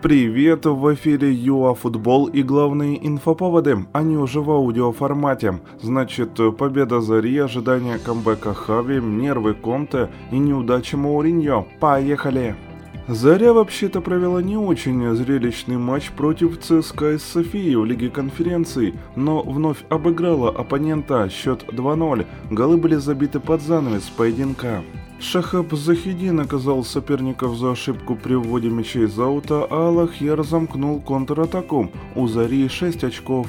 Привет, в эфире ЮА Футбол и главные инфоповоды, они уже в аудиоформате. Значит, победа Зари, ожидание камбэка Хави, нервы Конте и неудача Мауриньо. Поехали! Заря вообще-то провела не очень зрелищный матч против ЦСКА из Софии в Лиге конференций, но вновь обыграла оппонента, счет 2-0, голы были забиты под занавес поединка. Шахаб Захиди наказал соперников за ошибку при вводе мячей из аута, а Аллахьер замкнул контратаку. У Зари 6 очков.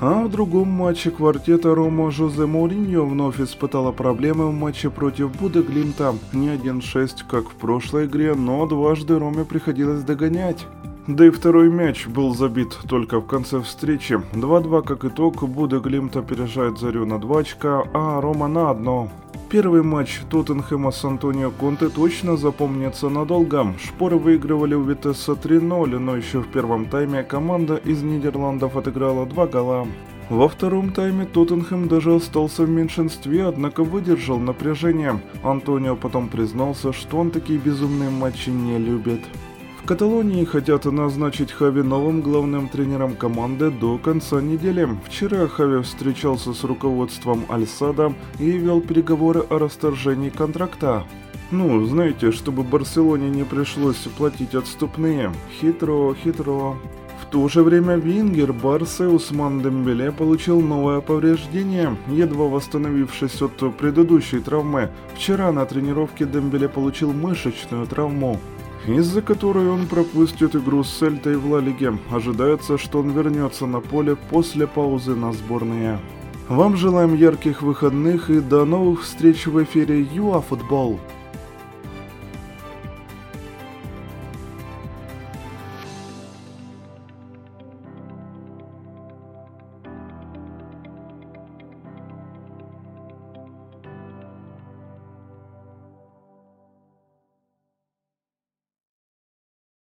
А в другом матче квартета Рома Жозе Мауриньо вновь испытала проблемы в матче против Буды Глимта. Не 1-6, как в прошлой игре, но дважды Роме приходилось догонять. Да и второй мяч был забит только в конце встречи. 2-2 как итог, Буда Глимта опережает Зарю на 2 очка, а Рома на одно. Первый матч Тоттенхэма с Антонио Конте точно запомнится надолго. Шпоры выигрывали у Витесса 3-0, но еще в первом тайме команда из Нидерландов отыграла два гола. Во втором тайме Тоттенхэм даже остался в меньшинстве, однако выдержал напряжение. Антонио потом признался, что он такие безумные матчи не любит. Каталонии хотят назначить Хави новым главным тренером команды до конца недели. Вчера Хави встречался с руководством Альсада и вел переговоры о расторжении контракта. Ну, знаете, чтобы Барселоне не пришлось платить отступные. Хитро, хитро. В то же время Вингер Барсе Усман Дембеле получил новое повреждение, едва восстановившись от предыдущей травмы. Вчера на тренировке Дембеле получил мышечную травму из-за которой он пропустит игру с Сельтой в Ла Лиге. Ожидается, что он вернется на поле после паузы на сборные. Вам желаем ярких выходных и до новых встреч в эфире ЮАФутбол. Футбол.